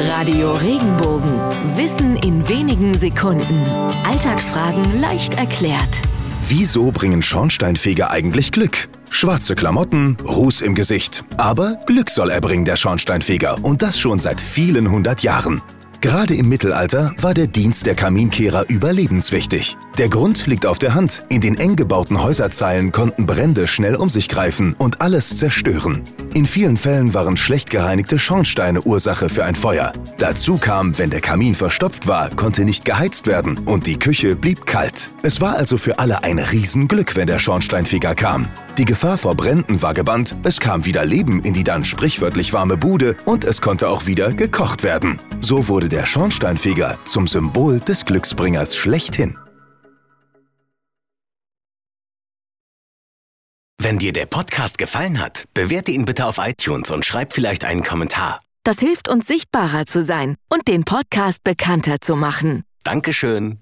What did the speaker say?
Radio Regenbogen. Wissen in wenigen Sekunden. Alltagsfragen leicht erklärt. Wieso bringen Schornsteinfeger eigentlich Glück? Schwarze Klamotten, Ruß im Gesicht. Aber Glück soll er bringen, der Schornsteinfeger. Und das schon seit vielen hundert Jahren. Gerade im Mittelalter war der Dienst der Kaminkehrer überlebenswichtig. Der Grund liegt auf der Hand. In den eng gebauten Häuserzeilen konnten Brände schnell um sich greifen und alles zerstören. In vielen Fällen waren schlecht gereinigte Schornsteine Ursache für ein Feuer. Dazu kam, wenn der Kamin verstopft war, konnte nicht geheizt werden und die Küche blieb kalt. Es war also für alle ein Riesenglück, wenn der Schornsteinfeger kam. Die Gefahr vor Bränden war gebannt, es kam wieder Leben in die dann sprichwörtlich warme Bude und es konnte auch wieder gekocht werden. So wurde der Schornsteinfeger zum Symbol des Glücksbringers schlechthin. Wenn dir der Podcast gefallen hat, bewerte ihn bitte auf iTunes und schreib vielleicht einen Kommentar. Das hilft uns sichtbarer zu sein und den Podcast bekannter zu machen. Dankeschön.